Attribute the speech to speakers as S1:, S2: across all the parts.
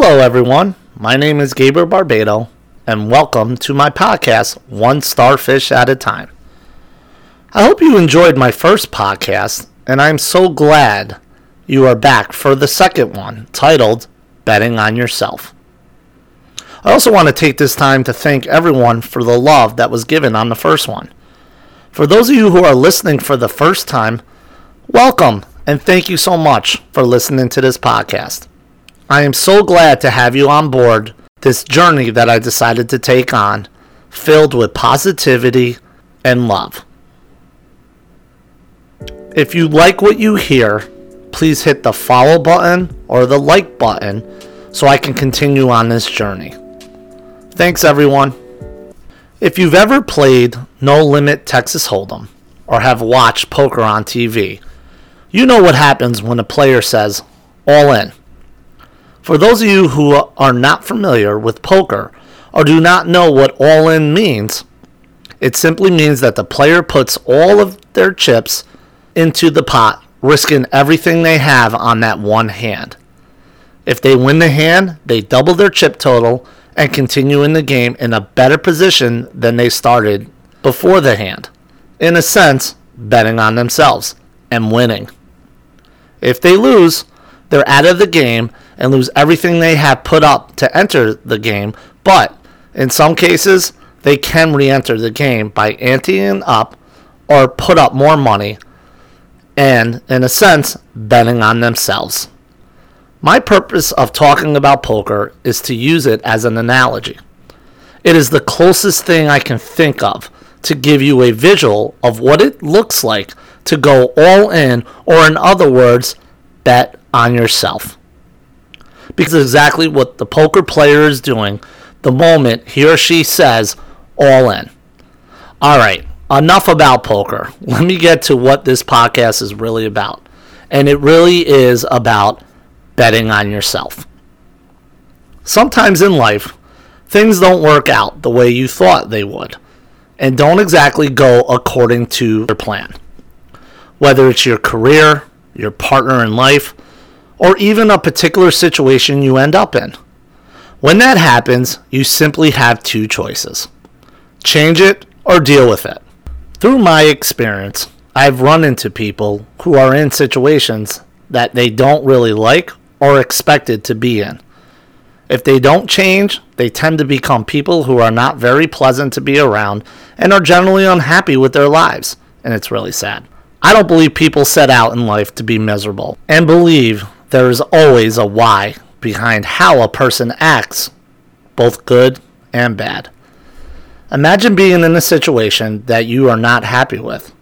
S1: Hello, everyone. My name is Gabriel Barbado, and welcome to my podcast, One Starfish at a Time. I hope you enjoyed my first podcast, and I'm so glad you are back for the second one, titled Betting on Yourself. I also want to take this time to thank everyone for the love that was given on the first one. For those of you who are listening for the first time, welcome and thank you so much for listening to this podcast. I am so glad to have you on board this journey that I decided to take on, filled with positivity and love. If you like what you hear, please hit the follow button or the like button so I can continue on this journey. Thanks, everyone. If you've ever played No Limit Texas Hold'em or have watched poker on TV, you know what happens when a player says, all in. For those of you who are not familiar with poker or do not know what all in means, it simply means that the player puts all of their chips into the pot, risking everything they have on that one hand. If they win the hand, they double their chip total and continue in the game in a better position than they started before the hand. In a sense, betting on themselves and winning. If they lose, they're out of the game and lose everything they have put up to enter the game, but in some cases, they can re enter the game by anteing up or put up more money and, in a sense, betting on themselves. My purpose of talking about poker is to use it as an analogy. It is the closest thing I can think of to give you a visual of what it looks like to go all in, or in other words, bet on yourself. Because exactly what the poker player is doing the moment he or she says all in. All right, enough about poker. Let me get to what this podcast is really about. And it really is about betting on yourself. Sometimes in life, things don't work out the way you thought they would and don't exactly go according to your plan. Whether it's your career, your partner in life, or even a particular situation you end up in. When that happens, you simply have two choices change it or deal with it. Through my experience, I've run into people who are in situations that they don't really like or expected to be in. If they don't change, they tend to become people who are not very pleasant to be around and are generally unhappy with their lives, and it's really sad. I don't believe people set out in life to be miserable and believe there is always a why behind how a person acts, both good and bad. Imagine being in a situation that you are not happy with.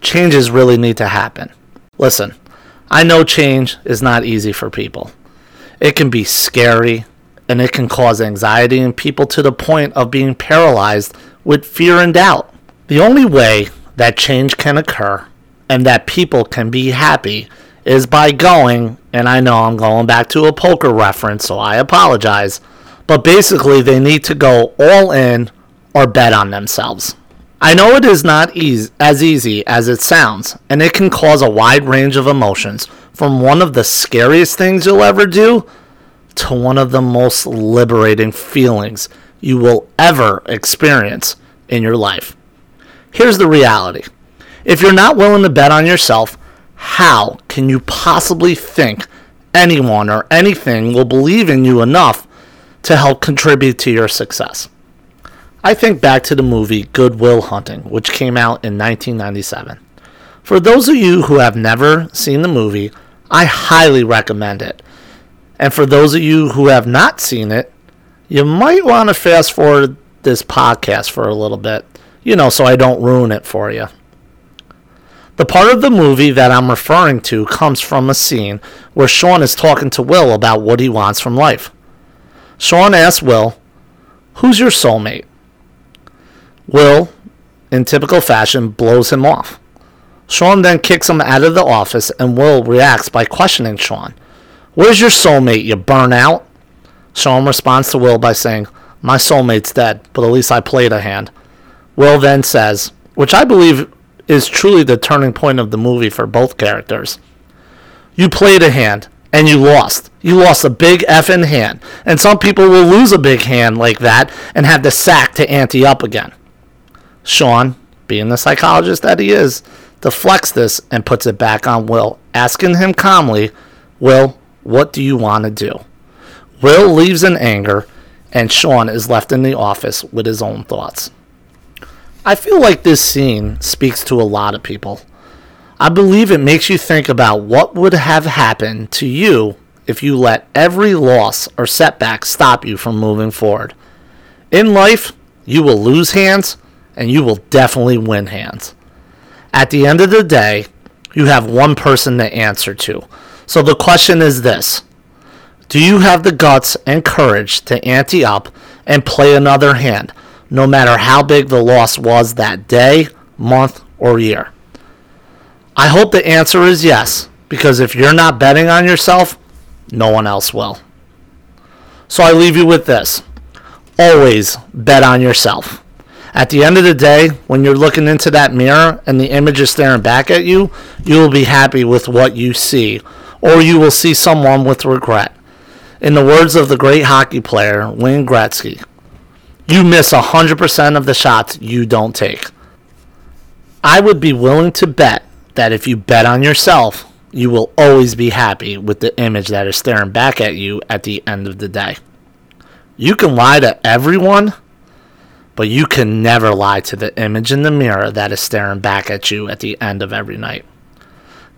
S1: Changes really need to happen. Listen, I know change is not easy for people. It can be scary and it can cause anxiety in people to the point of being paralyzed with fear and doubt. The only way that change can occur and that people can be happy is by going, and I know I'm going back to a poker reference, so I apologize, but basically they need to go all in or bet on themselves. I know it is not easy, as easy as it sounds, and it can cause a wide range of emotions, from one of the scariest things you'll ever do to one of the most liberating feelings you will ever experience in your life. Here's the reality if you're not willing to bet on yourself, how can you possibly think anyone or anything will believe in you enough to help contribute to your success? I think back to the movie Good Will Hunting, which came out in 1997. For those of you who have never seen the movie, I highly recommend it. And for those of you who have not seen it, you might want to fast forward this podcast for a little bit, you know, so I don't ruin it for you. The part of the movie that I'm referring to comes from a scene where Sean is talking to Will about what he wants from life. Sean asks Will, Who's your soulmate? Will, in typical fashion, blows him off. Sean then kicks him out of the office, and Will reacts by questioning Sean. Where's your soulmate, you burn out? Sean responds to Will by saying, My soulmate's dead, but at least I played a hand. Will then says, which I believe is truly the turning point of the movie for both characters. You played a hand, and you lost. You lost a big effing hand. And some people will lose a big hand like that and have the sack to ante up again. Sean, being the psychologist that he is, deflects this and puts it back on Will, asking him calmly, Will, what do you want to do? Will leaves in anger, and Sean is left in the office with his own thoughts. I feel like this scene speaks to a lot of people. I believe it makes you think about what would have happened to you if you let every loss or setback stop you from moving forward. In life, you will lose hands and you will definitely win hands. At the end of the day, you have one person to answer to. So the question is this Do you have the guts and courage to ante up and play another hand, no matter how big the loss was that day, month, or year? I hope the answer is yes, because if you're not betting on yourself, no one else will. So I leave you with this always bet on yourself. At the end of the day, when you're looking into that mirror and the image is staring back at you, you will be happy with what you see, or you will see someone with regret. In the words of the great hockey player, Wayne Gretzky, you miss 100% of the shots you don't take. I would be willing to bet that if you bet on yourself, you will always be happy with the image that is staring back at you at the end of the day. You can lie to everyone, but you can never lie to the image in the mirror that is staring back at you at the end of every night.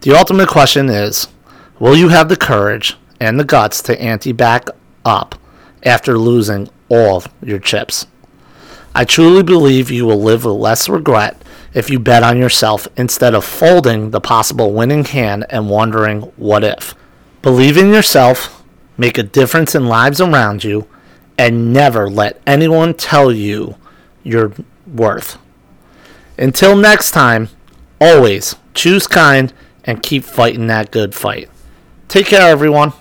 S1: The ultimate question is will you have the courage and the guts to ante back up after losing all your chips? I truly believe you will live with less regret if you bet on yourself instead of folding the possible winning hand and wondering what if. Believe in yourself, make a difference in lives around you, and never let anyone tell you your worth. Until next time, always choose kind and keep fighting that good fight. Take care, everyone.